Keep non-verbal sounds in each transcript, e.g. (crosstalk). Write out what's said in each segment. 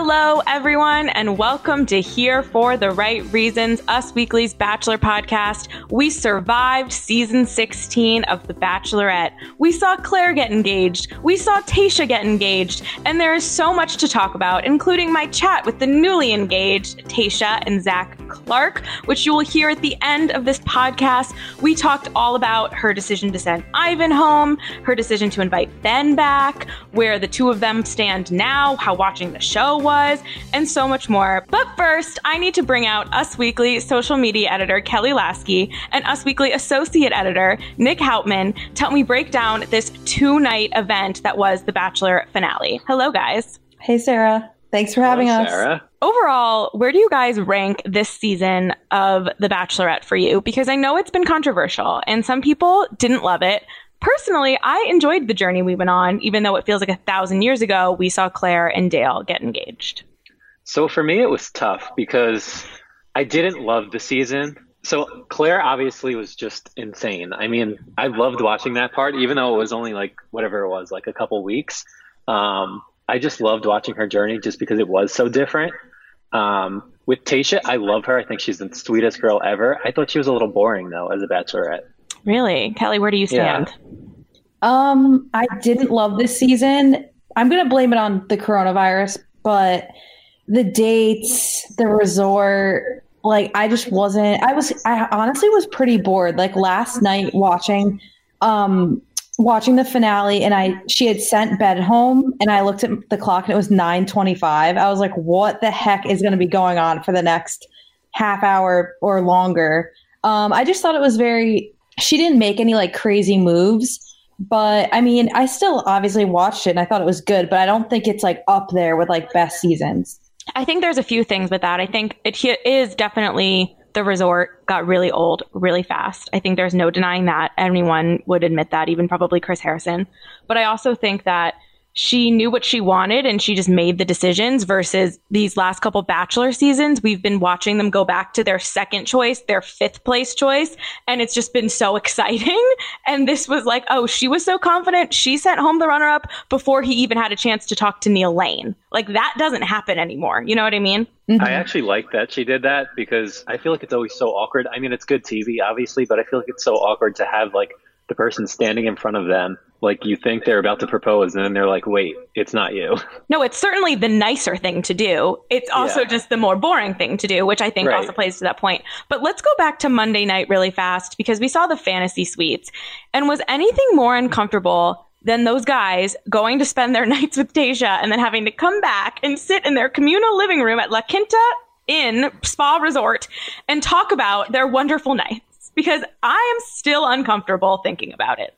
Hello, everyone, and welcome to Here for the Right Reasons, Us Weekly's Bachelor podcast. We survived season 16 of The Bachelorette. We saw Clare get engaged. We saw Tayshia get engaged. And there is so much to talk about, including my chat with the newly engaged Tayshia and Zac Clark, which you will hear at the end of this podcast. We talked all about her decision to send Ivan home, her decision to invite Ben back, where the two of them stand now, how watching the show was, and so much more. But first, I need to bring out Us Weekly social media editor Kelly Laske and Us Weekly associate editor Nick Hautman to help me break down this two night event that was the Bachelor finale. Hello, guys. Hey, Sarah. Thanks for having Hello, us. Sarah. Overall, where do you guys rank this season of The Bachelorette for you? Because I know it's been controversial and some people didn't love it. Personally, I enjoyed the journey we went on, even though it feels like a thousand years ago we saw Clare and Dale get engaged. So for me, it was tough because I didn't love the season. So Clare obviously was just insane. I mean, I loved watching that part, even though it was only like whatever it was, like a couple weeks. Um, I just loved watching her journey just because it was so different. Um, with Tayshia, I love her. I think she's the sweetest girl ever. I thought she was a little boring though as a bachelorette. Really? Kelly, where do you Yeah. stand? Um, I didn't love this season. I'm gonna blame it on the coronavirus, but the dates, the resort, like I just wasn't. I was. I honestly was pretty bored. Like last night watching, um, watching the finale, and I she had sent Ben home, and I looked at the clock, and it was 9:25. I was like, what the heck is going to be going on for the next half hour or longer? Um, I just thought it was very. She didn't make any like crazy moves but I mean, I still obviously watched it and I thought it was good, but I don't think it's like up there with like best seasons. I think there's a few things with that. I think it is definitely the resort got really old really fast. I think there's no denying that. Anyone would admit that, even probably Chris Harrison. But I also think that she knew what she wanted and she just made the decisions versus these last couple bachelor seasons we've been watching them go back to their second choice their fifth place choice and it's just been so (laughs) exciting. And this was like oh she was so confident. She sent home the runner up before he even had a chance to talk to neil lane. Like that doesn't happen anymore. You know what i mean? Mm-hmm. I actually like that she did that because I feel like it's always so awkward. I mean, it's good TV, obviously, but I feel like it's so awkward to have like the person standing in front of them, like you think they're about to propose, and then they're like, "Wait, it's not you." (laughs) no it's certainly the nicer thing to do it's also Yeah. just the more boring thing to do which i think Right. also plays to that point but let's go back to monday night really fast because we saw the fantasy suites and was anything more uncomfortable than those guys going to spend their (laughs) nights with Deja and then having to come back and sit in their communal living room at La Quinta Inn Spa Resort and talk about their wonderful nights because I am still uncomfortable thinking about it.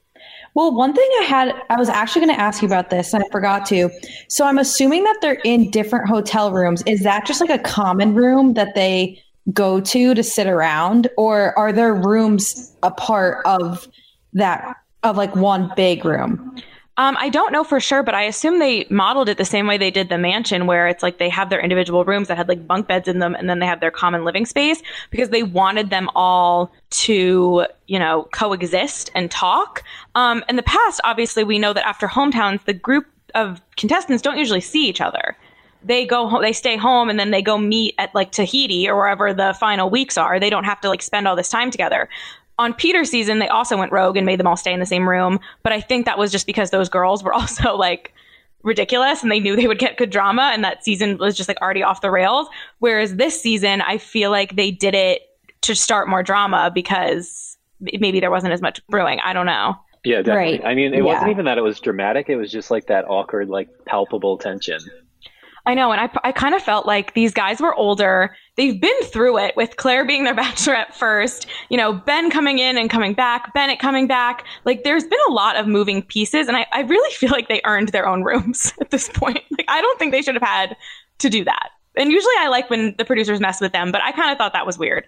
Well, one thing I had, I was actually going to ask you about this and I forgot to. So I'm assuming that they're in different hotel rooms. Is that just like a common room that they go to to sit around, or are there rooms a part of that, of like one big room? Um, I don't know for sure, but I assume they modeled it the same way they did the mansion, where it's like they have their individual rooms that had like bunk beds in them, and then they have their common living space because they wanted them all to, you know, coexist and talk. Um, in the past, obviously, we know that after hometowns, the group of contestants don't usually see each other. They go home, they stay home, and then they go meet at like Tahiti or wherever the final weeks are. They don't have to like spend all this time together on Peter's season, they also went rogue and made them all stay in the same room. But I think that was just because those girls were (laughs) also like ridiculous and they knew they would get good drama and that season was just like already off the rails. Whereas this season, I feel like they did it to start more drama because maybe there wasn't as much brewing. I don't know. Yeah, definitely. Right. I mean, it Yeah. wasn't even that it was dramatic. It was just like that awkward, like palpable tension. I know. And I, I kind of felt like these guys were older. They've been through it with Clare being their (laughs) bachelorette first, you know, Ben coming in and coming back, Bennett coming back. Like there's been a lot of moving pieces. And I, I really feel like they earned their own rooms (laughs) at this point. Like I don't think they should have had to do that. And usually I like when the producers mess with them, but I kind of thought that was weird.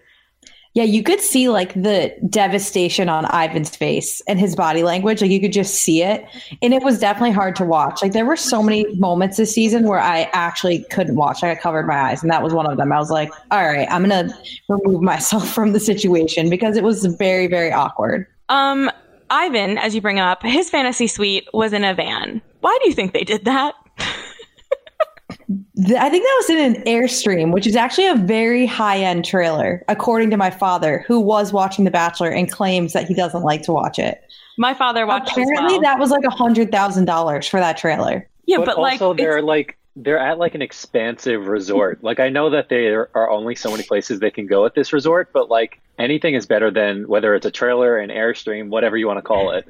Yeah, you could see like the devastation on Ivan's face and his body language. Like you could just see it. And it was definitely hard to watch. Like there were so many moments this season where I actually couldn't watch. I covered my eyes, and that was one of them. I was like, all right, I'm gonna remove (laughs) myself from the situation because it was very, very awkward. Um, Ivan, as you bring up, his fantasy suite was in a van. Why do you think they did that? Th- I think that was in an Airstream, which is actually a very high end trailer, according to my father, who was watching The Bachelor and claims that he doesn't like to watch it. My father watched Apparently, well. that was like a hundred thousand dollars for that trailer. yeah, but, but, like also, it's- they're like they're at like an expansive resort. Like I know that there are only so many places they can go at this resort, but like anything is better than whether it's a trailer, an airstream, whatever you want to call it.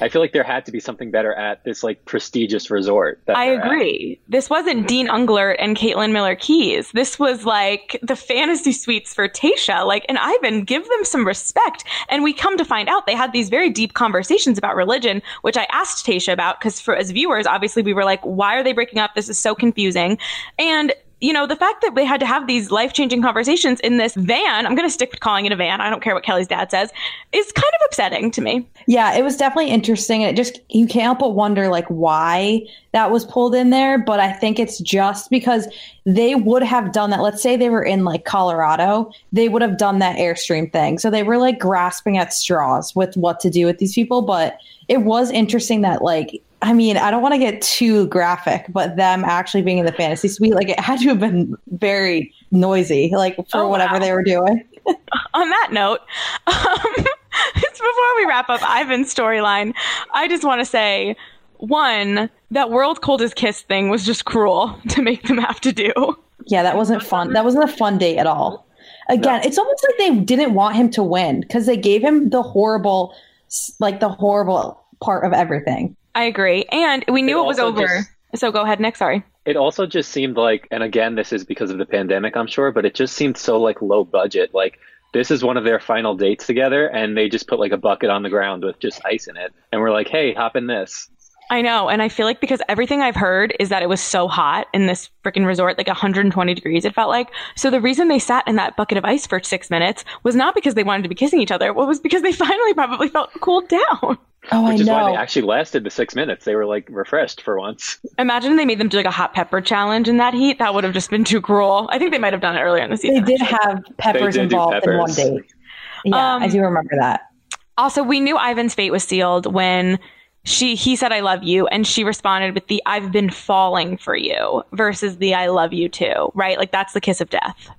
I feel like there had to be something better at this like prestigious resort. That I they're at. agree. This wasn't Dean Unglert and Caelynn Miller Keyes. This was like the fantasy suites for Tayshia. Like, and Ivan, give them some respect. And we come to find out they had these very deep conversations about religion, which I asked Tayshia about because for as viewers, obviously we were like, why are they breaking up? This is so confusing. And you know, the fact that they had to have these life changing conversations in this van, I'm going to stick with calling it a van. I don't care what Kelly's dad says, is kind of upsetting to me. Yeah, it was definitely interesting. And it just, you can't help but wonder like why that was pulled in there. But I think it's just because they would have done that. Let's say they were in like Colorado, they would have done that Airstream thing. So they were like grasping at straws with what to do with these people. But it was interesting that like, I mean, I don't want to get too graphic, but them actually being in the fantasy suite, like it had to have been very noisy, like for Oh, whatever wow. they were doing. on that note, (laughs) um, (laughs) before we wrap up Ivan's storyline, I just want to say one, that world coldest kiss thing was just cruel (laughs) to make them have to do. Yeah, that wasn't fun. That wasn't a fun date at all. Again, it's almost like they didn't want him to win because they gave him the horrible, like the horrible part of everything. I agree. And we knew It it, was over. just- so go ahead, Nick. Sorry. It also just seemed like, and again, this is because of the pandemic, I'm sure, but it just seemed so like low budget. Like this is one of their final dates together, and they just put like a bucket on the ground with just ice in it, and we're like, hey, hop in this. I know. And I feel like because everything I've heard is that it was so hot in this freaking resort, like 120 degrees, it felt like. So the reason they sat in that bucket of ice for six minutes was not because they wanted to be kissing each other. It was because they (laughs) finally probably felt cooled down. Oh, I Which is why they actually lasted the six minutes. They were like refreshed for once. Imagine they made them do like a hot pepper challenge in that heat. That would have just been too cruel. I think they might have done it earlier in the season. they season. did have peppers did do involved in one date. Yeah, Um, I do remember that. Also, we knew Ivan's fate was sealed when she he said I love you and she responded with the I've been falling for you versus the I love you too, right? Like that's the kiss of death.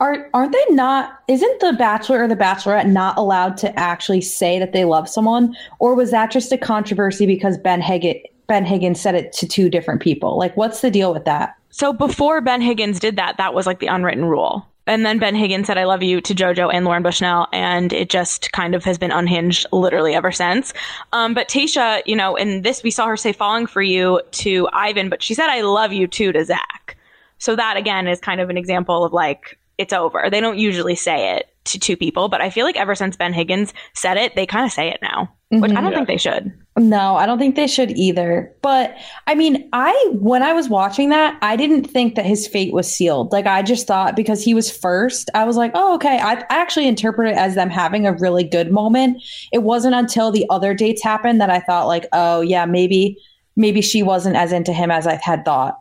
Are aren't they not? Isn't the Bachelor or the Bachelorette not allowed to actually say that they love someone, or was that just a controversy because Ben Higgins Ben Higgins said it to two different people? Like, what's the deal with that? So before Ben Higgins did that, that was like the unwritten rule. And then Ben Higgins said, I love you to JoJo and Lauren Bushnell. And it just kind of has been unhinged literally ever since. Um, but Tayshia, you know, in this, we saw her say falling for you to Ivan, but she said, I love you too to Zac. So that again is kind of an example of like, it's over. They don't usually say it to two people, but I feel like ever since Ben Higgins said it, they kind of say it now, which I don't Yeah. think they should. No, I don't think they should either. But I mean, I when I was watching that, I didn't think that his fate was sealed. Like I just thought because he was first, I was like, "Oh, okay." I, I actually interpret it as them having a really good moment. It wasn't until the other dates happened that I thought like, "Oh, yeah, maybe maybe she wasn't as into him as I had thought."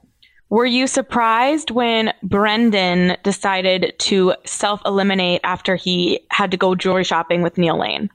Were you surprised when Brendan decided to self eliminate after he had to go jewelry shopping with Neil Lane?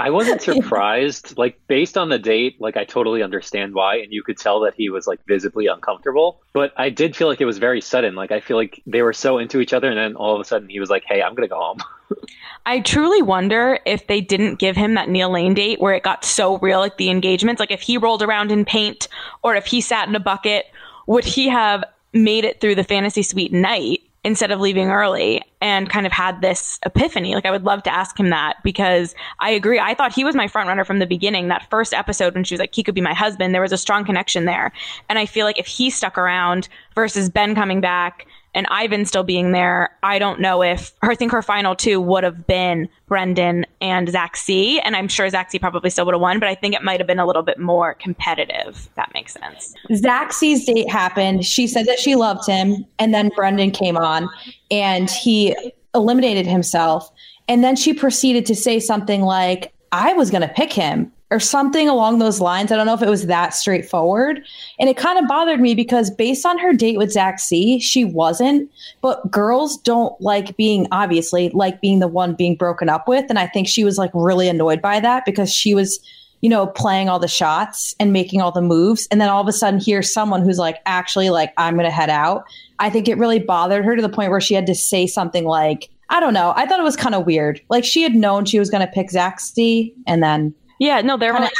I wasn't (laughs) surprised. like based on the date, like I totally understand why, and you could tell that he was like visibly uncomfortable. But I did feel like it was very sudden. Like I feel like they were so into each other, and then all of a sudden he was like, "Hey, I'm gonna go home." (laughs) I truly wonder if they didn't give him that Neil Lane date where it got so real, like the engagements, like if he rolled around in paint or if he sat in a bucket, would he have made it through the fantasy suite night instead of leaving early and kind of had this epiphany. Like I would love to ask him that because I agree. I thought he was my front runner from the beginning. That first episode when she was like, he could be my husband, there was a strong connection there. And I feel like if he stuck around versus Ben coming back and Ivan still being there, I don't know if I think her final two would have been Brendan and Zac C. And I'm sure Zac C probably still would have won, but I think it might have been a little bit more competitive, that makes sense. Zac C's date happened. She said that she loved him. And then Brendan came on and he eliminated himself. And then she proceeded to say something like, I was going to pick him or something along those lines. I don't know if it was that straightforward. And it kind of bothered me because based on her date with Zac C, she wasn't. But girls don't like being, obviously, like being the one being broken up with. And I think she was like really annoyed by that because she was, you know, playing all the shots and making all the moves. And then all of a sudden, here's someone who's like, actually, like, I'm going to head out. I think it really bothered her to the point where she had to say something like, I don't know. I thought it was kind of weird. Like she had known she was going to pick C, and then yeah, no, their of like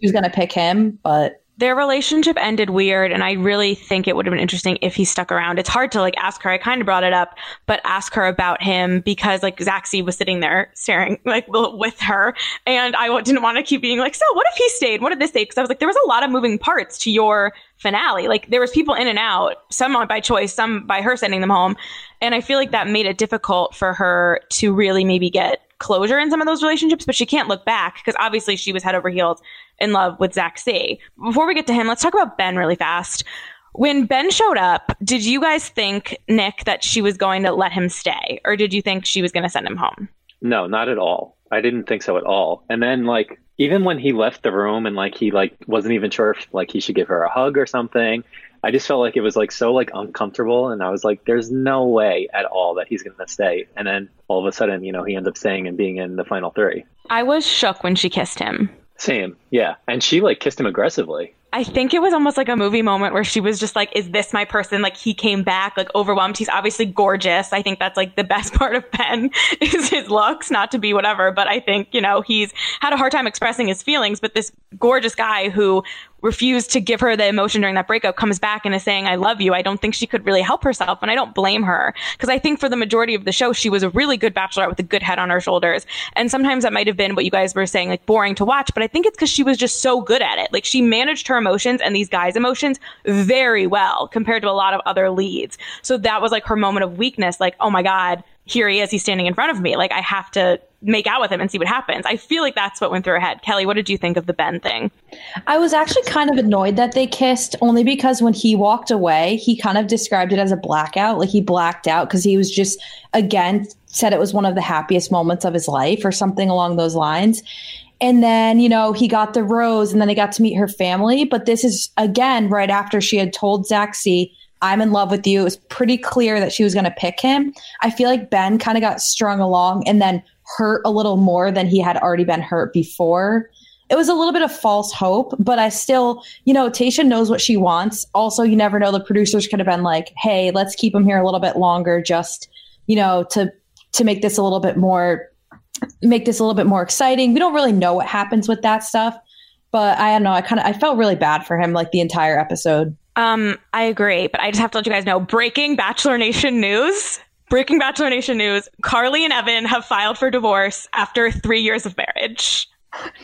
she was going to pick him, but their relationship ended weird and i really think it would have been interesting if he stuck around. It's hard to like ask her. I kind of brought it up but ask her about him because like zac c was sitting there staring (laughs) like with her and i didn't want to keep being like so what if he stayed? What did this say? Because i was like there was a lot of moving parts to your finale. Like there was people in and out some by choice some by her sending them home and i feel like that made it difficult for her to really maybe get closure in some of those relationships, but she can't look back because obviously she was head over heels in love with Zac C. Before we get to him, let's talk about Ben really fast. When Ben showed up, did you guys think, Nick, that she was going to let him stay, or did you think she was going to send him home? No, not at all. I didn't think so at all. And then, like, even when he left the room and like he like wasn't even sure if like he should give her a hug or something, I just felt like it was like so like uncomfortable, and I was like, "There's no way at all that he's going to stay." And then all of a sudden, you know, he ends up staying and being in the final three. I was shook when she kissed him. Same, yeah, and she like kissed him aggressively. I think it was almost like a movie moment where she was just like, is this my person? Like he came back like overwhelmed. He's obviously gorgeous. I think that's like the best (laughs) part of Ben is his looks, not to be whatever, but I think, you know, he's had a hard time expressing his feelings, but this gorgeous guy who refused to give her the emotion during that breakup comes back and is saying, I love you. I don't think she could really help herself. And I don't blame her because I think for the majority of the show, she was a really good bachelorette with a good head on her shoulders. And sometimes that might have been what you guys were saying, like boring to watch, but I think it's because she was just so good at it. Like she managed her emotions and these guys' emotions very well compared to a lot of other leads. So that was like her moment of weakness. Like, oh my God, here he is. He's standing in front of me. Like I have to make out with him and see what happens. I feel like that's what went through her head. Kelly, what did you think of the Ben thing? I was actually kind of annoyed that they kissed only because when he walked away, he kind of described it as a blackout. Like he blacked out because he was just, again, said it was one of the happiest moments of his life or something along those lines. And then, you know, he got the rose and then he got to meet her family. But this is, again, right after she had told Zac C, I'm in love with you. It was pretty clear that she was going to pick him. I feel like Ben kind of got strung along and then hurt a little more than he had already been hurt before. It was a little bit of false hope, but I still, you know, Tayshia knows what she wants. Also, you never know. The producers could have been like, "Hey, let's keep him here a little bit longer, just you know, to to make this a little bit more, make this a little bit more exciting." We don't really know what happens with that stuff, but I don't know. I kind of I felt really bad for him, like the entire episode. Um, I agree, but I just have to let you guys know: breaking Bachelor Nation news. Breaking Bachelor Nation news Carly and Evan have filed for divorce after three years of marriage.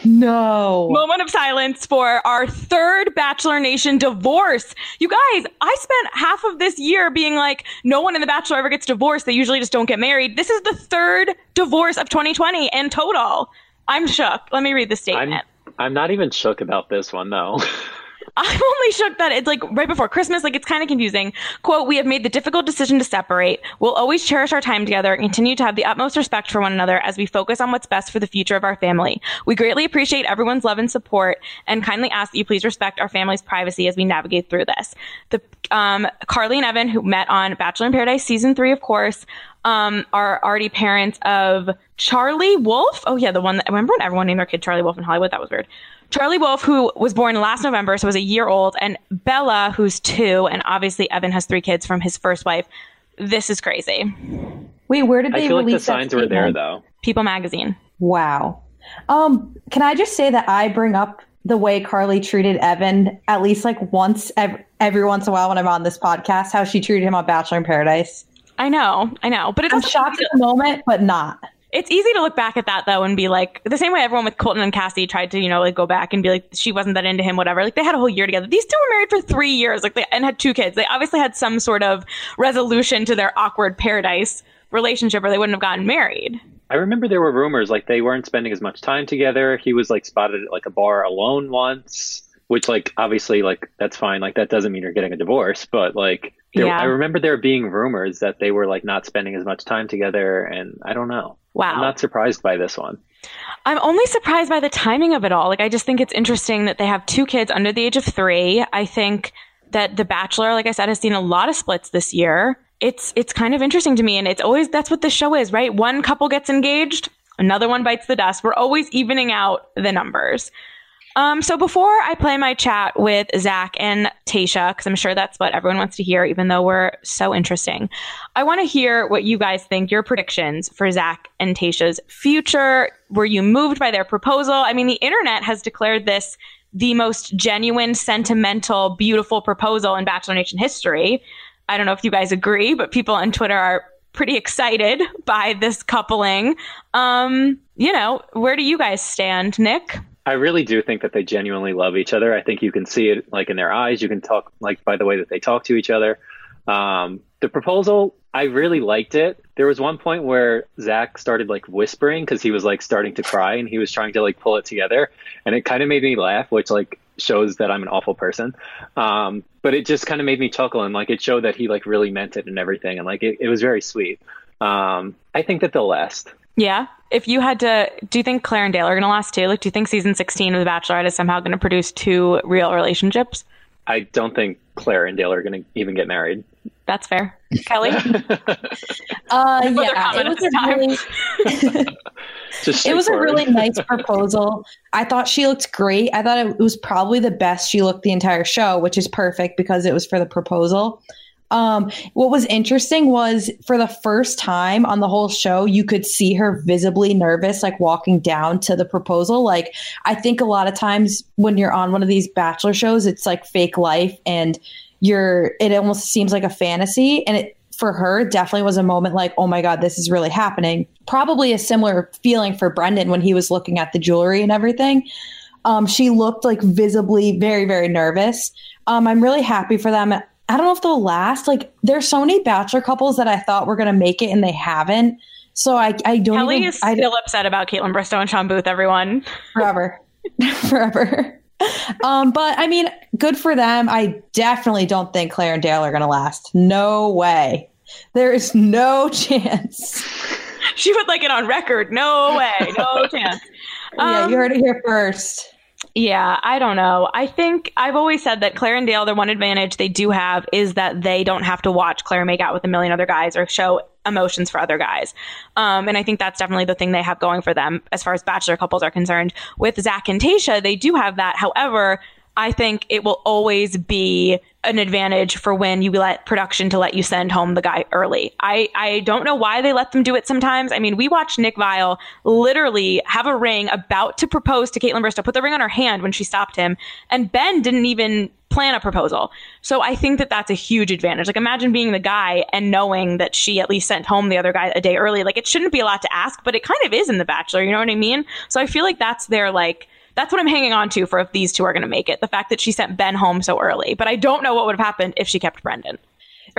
No. Moment of silence for our third Bachelor Nation divorce. You guys, I spent half of this year being like, no one in The Bachelor ever gets divorced. They usually just don't get married. This is the third divorce of 2020 in total. I'm shook. Let me read the statement. I'm, I'm not even shook about this one, though. (laughs) I'm (laughs) only shook that it's like right before Christmas. Like it's kind of confusing. Quote, we have made the difficult decision to separate. We'll always cherish our time together and continue to have the utmost respect for one another as we focus on what's best for the future of our family. We greatly appreciate everyone's love and support and kindly ask that you please respect our family's privacy as we navigate through this. The, um, Carly and Evan, who met on Bachelor in Paradise season three, of course, um, are already parents of Charlie Wolf. Oh yeah, the one that I remember when everyone named their kid Charlie Wolf in Hollywood. That was weird. Charlie Wolf, who was born last November, so was a year old, and Bella, who's two, and obviously Evan has three kids from his first wife. This is crazy. Wait, where did they I feel like the signs were there though. People magazine. Wow. Um, can I just say that I bring up the way Carly treated Evan at least like once every, every once in a while when I'm on this podcast, how she treated him on Bachelor in Paradise. I know, I know, but it's I'm shocked at the moment, but not. It's easy to look back at that though and be like the same way everyone with Colton and Cassie tried to, you know, like go back and be like she wasn't that into him, whatever. Like they had a whole year together. These two were married for three years, like they and had two kids. They obviously had some sort of resolution to their awkward paradise relationship, or they wouldn't have gotten married. I remember there were rumors like they weren't spending as much time together. He was like spotted at like a bar alone once, which like obviously like that's fine. Like that doesn't mean you're getting a divorce, but like there, Yeah. I remember there being rumors that they were like not spending as much time together, and I don't know. Wow. I'm not surprised by this one. I'm only surprised by the timing of it all. Like, I just think it's interesting that they have two kids under the age of three. I think that The Bachelor, like I said, has seen a lot of splits this year. It's it's kind of interesting to me, and it's always that's what the show is, right? One couple gets engaged, another one bites the dust. We're always evening out the numbers. Um, so before I play my chat with Zac and Tayshia, because I'm sure that's what everyone wants to hear, even though we're so interesting, I want to hear what you guys think, your predictions for Zac and Tayshia's future. Were you moved by their proposal? I mean, the internet has declared this the most genuine, sentimental, beautiful proposal in Bachelor Nation history. I don't know if you guys agree, but people on Twitter are pretty excited by this coupling. Um, you know, where do you guys stand, Nick? I really do think that they genuinely love each other. I think you can see it like in their eyes. You can talk like by the way that they talk to each other. Um, the proposal, I really liked it. There was one point where Zac started like whispering because he was like starting to cry and he was trying to like pull it together, and it kind of made me laugh, which like shows that I'm an awful person. Um, but it just kind of made me chuckle and like it showed that he like really meant it and everything, and like it, it was very sweet. Um, I think that they'll last. Yeah. If you had to, do you think Clare and Dale are going to last too? Like, do you think season 16 of The Bachelorette is somehow going to produce two real relationships? I don't think Clare and Dale are going to even get married. That's fair. Kelly? (laughs) Uh, yeah, (laughs) it was a really, it was a really nice proposal. I thought she looked great. I thought it was probably the best she looked the entire show, which is perfect because it was for the proposal. Um, what was interesting was for the first time on the whole show, you could see her visibly nervous, like walking down to the proposal. Like, I think a lot of times when you're on one of these bachelor shows, it's like fake life and you're, it almost seems like a fantasy. And it, for her, definitely was a moment like, oh my God, this is really happening. Probably a similar feeling for Brendan when he was looking at the jewelry and everything. Um, she looked like visibly very, very nervous. Um, I'm really happy for them. I don't know if they'll last. Like, there's so many bachelor couples that I thought were going to make it and they haven't. So I, I don't Kelly even, is I, still upset about Kaitlyn Bristowe and Shawn Booth, everyone. forever, (laughs) forever. Um, but I mean, good for them. I definitely don't think Clare and Dale are going to last. No way. There is no (laughs) chance. She would like it on record. No way. No (laughs) chance. yeah, Um, you heard it here first. Yeah, I don't know. I think I've always said that Clare and Dale, their one advantage they do have is that they don't have to watch Clare make out with a million other guys or show emotions for other guys. Um, and I think that's definitely the thing they have going for them as far as bachelor couples are concerned. With Zac and Tayshia, they do have that. However, I think it will always be an advantage for when you let production to let you send home the guy early. I, I don't know why they let them do it sometimes. I mean, we watched Nick Viall literally have a ring about to propose to Kaitlyn Bristowe, put the ring on her hand when she stopped him, and Ben didn't even plan a proposal. So I think that that's a huge advantage. Like imagine being the guy and knowing that she at least sent home the other guy a day early. Like it shouldn't be a lot to ask, but it kind of is in The Bachelor, you know what I mean? So I feel like that's their like that's what I'm hanging on to for if these two are going to make it. The fact that she sent Ben home so early, but I don't know what would have happened if she kept Brendan.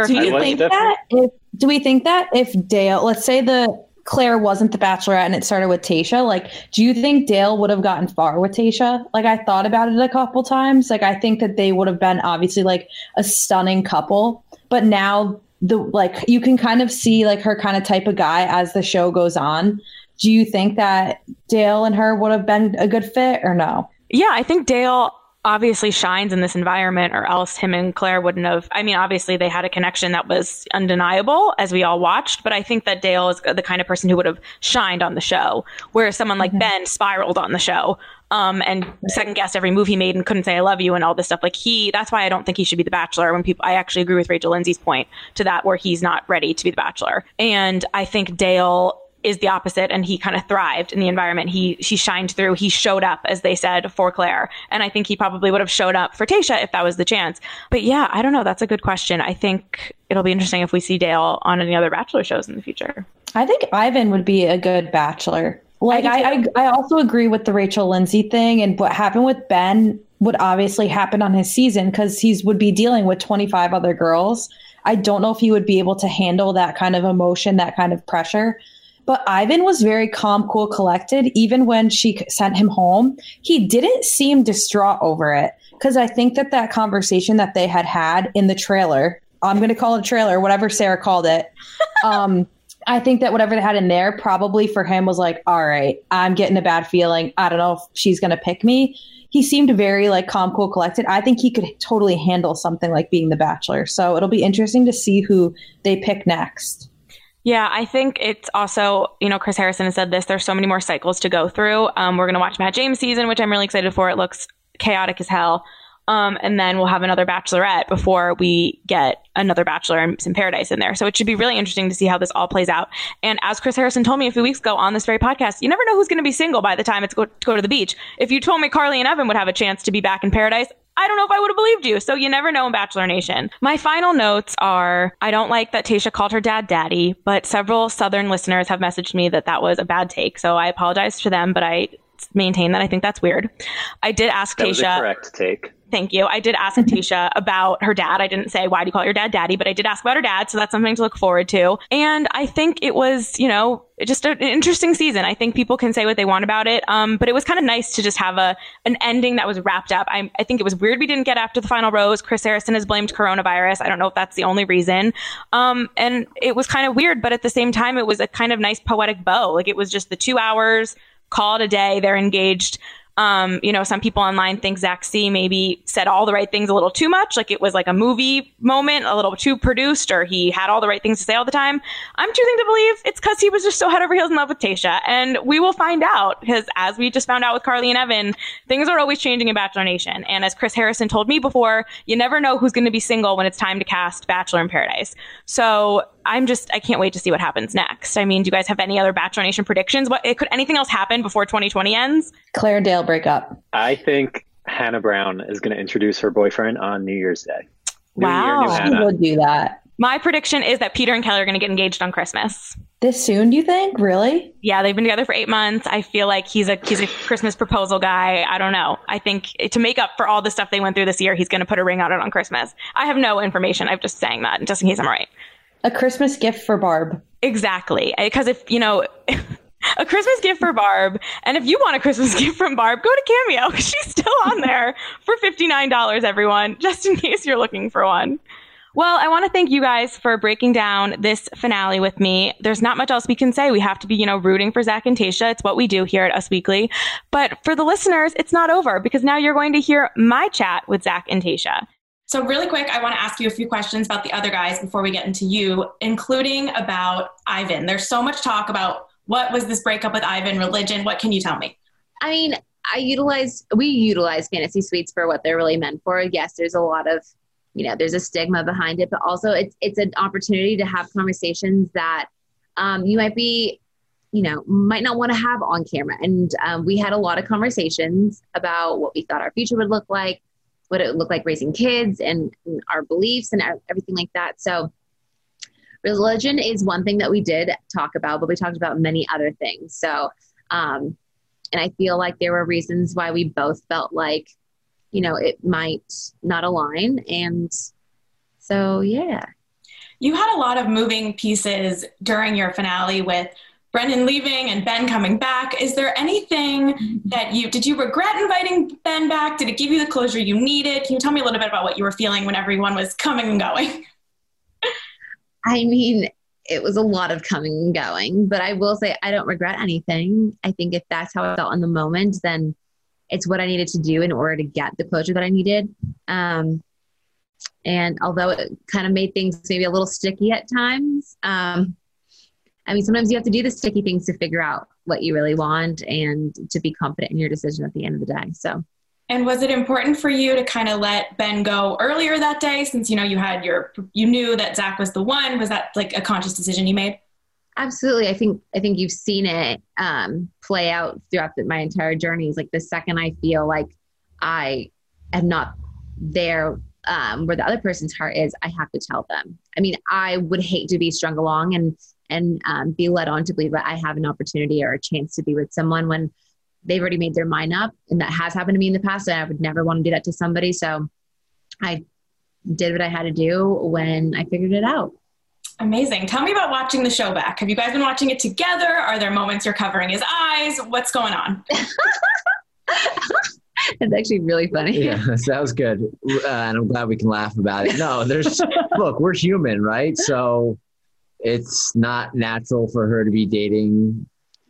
Do you think that if do we think that if Dale, let's say the Clare wasn't the Bachelorette and it started with Tayshia, like, do you think Dale would have gotten far with Tayshia? Like, I thought about it a couple times. Like, I think that they would have been obviously like a stunning couple, but now the like you can kind of see like her kind of type of guy as the show goes on. Do you think that Dale and her would have been a good fit or no? Yeah, I think Dale obviously shines in this environment, or else him and Clare wouldn't have. I mean, obviously they had a connection that was undeniable, as we all watched. But I think that Dale is the kind of person who would have shined on the show, whereas someone like Ben spiraled on the show. Um, and second guessed every move he made and couldn't say I love you and all this stuff. Like he, that's why I don't think he should be the Bachelor. When people, I actually agree with Rachel Lindsay's point to that, where he's not ready to be the Bachelor. And I think Dale is the opposite and he kind of thrived in the environment. He she shined through. He showed up, as they said, for clare And I think he probably would have showed up for tayshia if that was the chance. But yeah, I don't know. That's a good question. I think it'll be interesting if we see Dale on any other Bachelor shows in the future. I think Ivan would be a good bachelor. Like I, I, I also agree with the Rachel Lindsay thing and what happened with Ben would obviously happen on his season because he's would be dealing with 25 other girls. I don't know if he would be able to handle that kind of emotion, that kind of pressure. But Ivan was very calm, cool, collected. Even when she sent him home, he didn't seem distraught over it. Because I think that that conversation that they had had in the trailer, I'm going to call it trailer, whatever Sarah called it. (laughs) Um, I think that whatever they had in there probably for him was like, all right, I'm getting a bad feeling. I don't know if she's going to pick me. He seemed very like calm, cool, collected. I think he could totally handle something like being the bachelor. So it'll be interesting to see who they pick next. Yeah, I think it's also, you know, Chris Harrison has said this. There's so many more cycles to go through. Um, we're going to watch Matt James season, which I'm really excited for. It looks chaotic as hell. Um, and then we'll have another bachelorette before we get another bachelor and some paradise in there. So it should be really interesting to see how this all plays out. And as Chris Harrison told me a few weeks ago on this very podcast, you never know who's going to be single by the time it's go, to go to the beach. If you told me Carly and Evan would have a chance to be back in paradise, I don't know if I would have believed you. So you never know in Bachelor Nation. My final notes are I don't like that Tayshia called her dad daddy, but several Southern listeners have messaged me that that was a bad take. So I apologize to them, but I maintain that I think that's weird. I did ask that Tayshia. correct take. Thank you. I did ask (laughs) Tayshia about her dad. I didn't say, why do you call your dad daddy? But I did ask about her dad. So that's something to look forward to. And I think it was, you know, just an interesting season. I think people can say what they want about it. Um, but it was kind of nice to just have a, an ending that was wrapped up. I, I think it was weird we didn't get after the final rose. Chris Harrison has blamed coronavirus. I don't know if that's the only reason. Um, and it was kind of weird, but at the same time, it was a kind of nice poetic bow. Like it was just the two hours, call it a day. They're engaged. Um, you know, some people online think Zac C maybe said all the right things a little too much, like it was like a movie moment, a little too produced, or he had all the right things to say all the time. I'm choosing to believe it's because he was just so head over heels in love with Tayshia, and we will find out because as we just found out with Carly and Evan, things are always changing in Bachelor Nation. And as Chris Harrison told me before, you never know who's going to be single when it's time to cast Bachelor in Paradise. So I'm just I can't wait to see what happens next. I mean, do you guys have any other Bachelor Nation predictions? What could anything else happen before 2020 ends? Clare and Dale break up. I think Hannah Brown is going to introduce her boyfriend on New Year's Day. New wow, year, she would do that. My prediction is that Peter and Kelley are going to get engaged on Christmas. This soon, do you think? Really? Yeah, they've been together for eight months. I feel like he's a he's a Christmas proposal guy. I don't know. I think to make up for all the stuff they went through this year, he's going to put a ring on it on Christmas. I have no information. I'm just saying that just in case I'm right. A Christmas gift for Barb. Exactly. Because if, you know, (laughs) a Christmas gift for Barb. And if you want a Christmas (laughs) gift from Barb, go to Cameo (laughs) she's still on there for $59, everyone, just in case you're looking for one. Well, I want to thank you guys for breaking down this finale with me. There's not much else we can say. We have to be, you know, rooting for Zac and Tayshia. It's what we do here at Us Weekly. But for the listeners, it's not over because now you're going to hear my chat with Zac and Tayshia. So, really quick, I want to ask you a few questions about the other guys before we get into you, including about Ivan. There's so much talk about what was this breakup with Ivan, religion. What can you tell me? I mean, I utilize, we utilize fantasy suites for what they're really meant for. Yes, there's a lot of, you know, there's a stigma behind it, but also it's, it's an opportunity to have conversations that um, you might be, you know, might not want to have on camera. And um, we had a lot of conversations about what we thought our future would look like what it looked like raising kids and, and our beliefs and everything like that. So religion is one thing that we did talk about, but we talked about many other things. So, um, and I feel like there were reasons why we both felt like, you know, it might not align. And so, yeah. You had a lot of moving pieces during your finale with Brendan leaving and Ben coming back. Is there anything that you did you regret inviting Ben back? Did it give you the closure you needed? Can you tell me a little bit about what you were feeling when everyone was coming and going? (laughs) I mean, it was a lot of coming and going, but I will say I don't regret anything. I think if that's how I felt in the moment, then it's what I needed to do in order to get the closure that I needed. Um, and although it kind of made things maybe a little sticky at times, um, I mean, sometimes you have to do the sticky things to figure out what you really want and to be confident in your decision at the end of the day. So. And was it important for you to kind of let Ben go earlier that day since you know you had your you knew that Zac was the one? Was that like a conscious decision you made? Absolutely. I think I think you've seen it um, play out throughout the, my entire journey. Is like the second I feel like I am not there um, where the other person's heart is, I have to tell them. I mean, I would hate to be strung along and and um, be led on to believe that I have an opportunity or a chance to be with someone when they've already made their mind up, and that has happened to me in the past. And I would never want to do that to somebody. So I did what I had to do when I figured it out. Amazing. Tell me about watching the show back. Have you guys been watching it together? Are there moments you're covering his eyes? What's going on? (laughs) It's actually really funny. Yeah, that was good. Uh, and I'm glad we can laugh about it. No, there's, (laughs) look, we're human, right? So it's not natural for her to be dating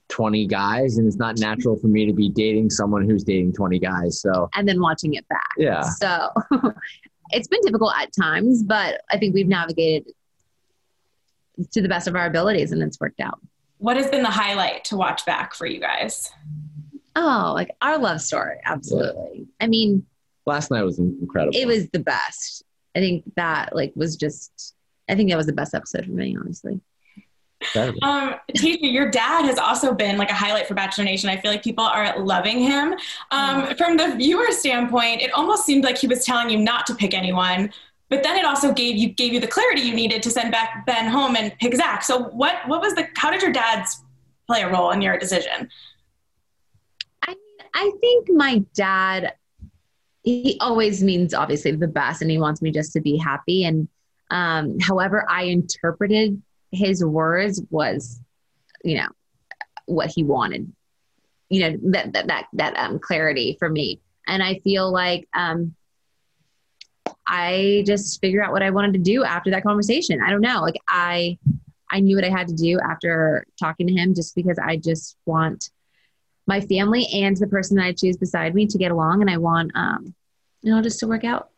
20 guys, and it's not natural for me to be dating someone who's dating 20 guys. So, And then watching it back. yeah. So (laughs) it's been difficult at times, but I think we've navigated to the best of our abilities and it's worked out. What has been the highlight to watch back for you guys? Oh, like our love story. Absolutely. I mean, Last night was incredible. it was the best. I think that like was just I think that was the best episode for me, honestly. incredible. Um, Tayshia, your dad has also been like a highlight for Bachelor Nation. I feel like people are loving him. Um, from the viewer standpoint, it almost seemed like he was telling you not to pick anyone, but then it also gave you gave you the clarity you needed to send back Ben home and pick Zac. So what what was the how did your dad's play a role in your decision? I I think my dad he always means obviously the best and he wants me just to be happy and um however I interpreted his words was you know what he wanted you know that that that, that um clarity for me and I feel like um I just figured out what I wanted to do after that conversation. I don't know. Like I I knew what I had to do after talking to him just because I just want my family and the person that I choose beside me to get along and I want um you know just to work out.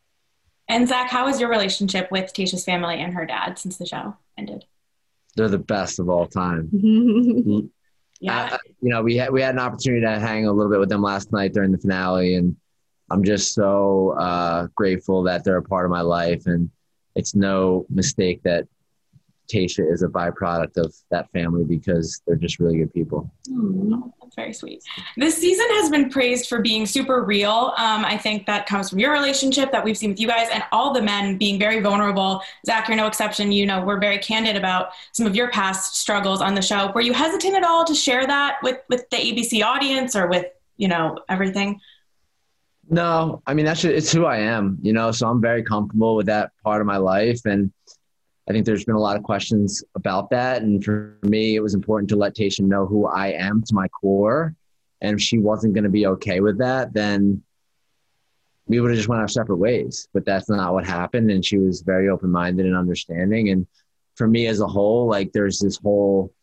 And Zac, how is your relationship with Tayshia's family and her dad since the show ended? They're the best of all time. (laughs) Yeah. Uh, you know, we had we had an opportunity to hang a little bit with them last night during the finale, and I'm just so uh, grateful that they're a part of my life. And it's no mistake that Tayshia is a byproduct of that family because they're just really good people. Oh, that's very sweet. This season has been praised for being super real. Um, I think that comes from your relationship that we've seen with you guys and all the men being very vulnerable. Zac, you're no exception. You know, we're very candid about some of your past struggles on the show. Were you hesitant at all to share that with, with the ABC audience or with, you know, everything? No, I mean that's just, it's who I am, you know. So I'm very comfortable with that part of my life, and I think there's been a lot of questions about that. And for me, it was important to let Tayshia know who I am to my core. And if she wasn't going to be okay with that, then we would have just went our separate ways. But that's not what happened. And she was very open minded and understanding. And for me as a whole, like there's this whole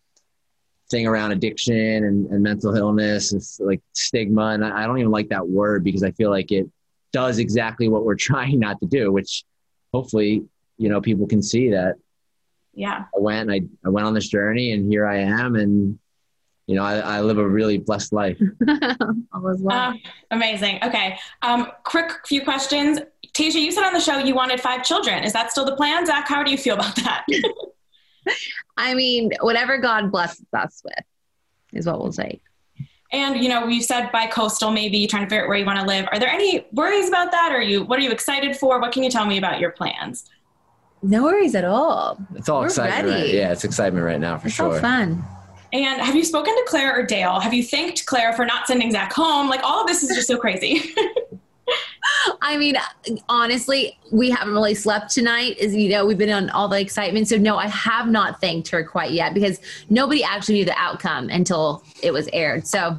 thing around addiction and, and mental illness, it's like stigma. And I don't even like that word because I feel like it does exactly what we're (laughs) trying not to do, which hopefully, you know, people can see that Yeah. I went, I, I went on this journey and here I am. And, you know, I, I live a really blessed life. (laughs) All is well. Um, amazing. Okay. Um, quick few questions. Tayshia, you said on the show you wanted five children. Is that still the plan? Zac, how do you feel about that? (laughs) I mean, whatever God blesses us with is what we'll take. And you know, you said bicoastal, maybe trying to figure out where you want to live. Are there any worries about that? Are you what are you excited for? What can you tell me about your plans? No worries at all. It's all We're excitement. Right? Yeah, it's excitement right now for It's sure. all fun. And have you spoken to Clare or Dale? Have you thanked Clare for not sending Zac home? Like all of this is just so (laughs) crazy. I mean, honestly, we haven't really slept tonight. Is you know we've been on all the excitement. So no, I have not thanked her quite yet because nobody actually knew the outcome until it was aired. So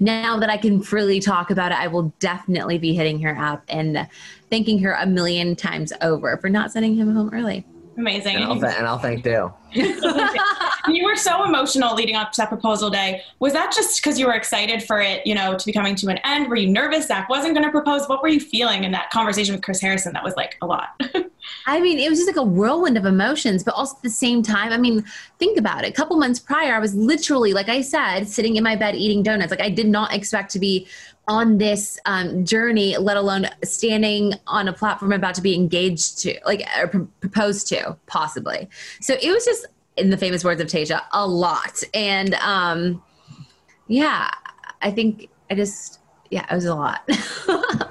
now that I can freely talk about it, I will definitely be hitting her up and thanking her a million times over for not sending him home early. Amazing. And I'll, th- and I'll thank Dale. (laughs) you were so emotional leading up to that proposal day. Was that just because you were excited for it, you know, to be coming to an end? Were you nervous Zach wasn't going to propose? What were you feeling in that conversation with Chris Harrison? That was like a lot. (laughs) I mean, it was just like a whirlwind of emotions, but also at the same time, I mean, think about it. A couple months prior, I was literally, like I said, sitting in my bed eating donuts. Like I did not expect to be on this um, journey, let alone standing on a platform about to be engaged to, like or pr- proposed to, possibly. So it was just in the famous words of Tayshia, a lot. And um, yeah, I think I just yeah, it was a lot.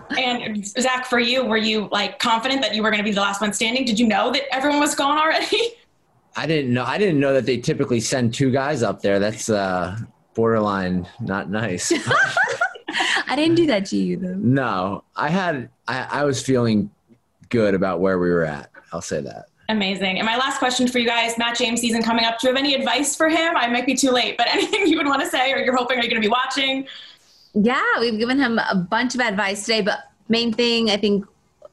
(laughs) and Zac, for you, were you like confident that you were going to be the last one standing? Did you know that everyone was gone already? (laughs) I didn't know. I didn't know that they typically send two guys up there. That's uh, borderline not nice. (laughs) (laughs) I didn't do that to you though. No, I had. I, I was feeling good about where we were at. I'll say that. Amazing. And my last question for you guys, Matt James season coming up. Do you have any advice for him? I might be too late, but (laughs) anything you would want to say or you're hoping are you going to be watching? Yeah, we've given him a bunch of advice today, but main thing I think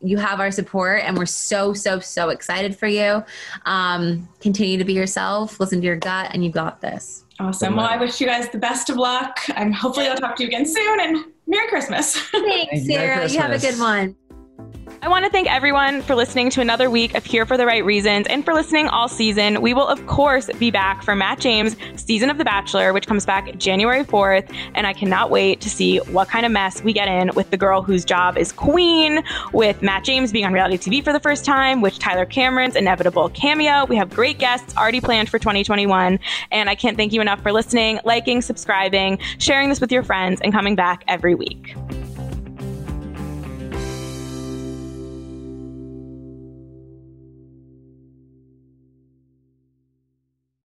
you have our support and we're so so so excited for you um, continue to be yourself listen to your gut and you got this awesome. Well i wish you guys the best of luck i'm hopefully i'll talk to you again soon and merry christmas. (laughs) Thanks sarah. You have a good one I want to thank everyone for listening to another week of Here for the Right Reasons and for listening all season. We will, of course, be back for Matt James' season of The Bachelor, which comes back January 4th. And I cannot wait to see what kind of mess we get in with the girl whose job is queen, with Matt James being on reality TV for the first time, with Tyler Cameron's inevitable cameo. We have great guests already planned for 2021. And I can't thank you enough for listening, liking, subscribing, sharing this with your friends, and coming back every week.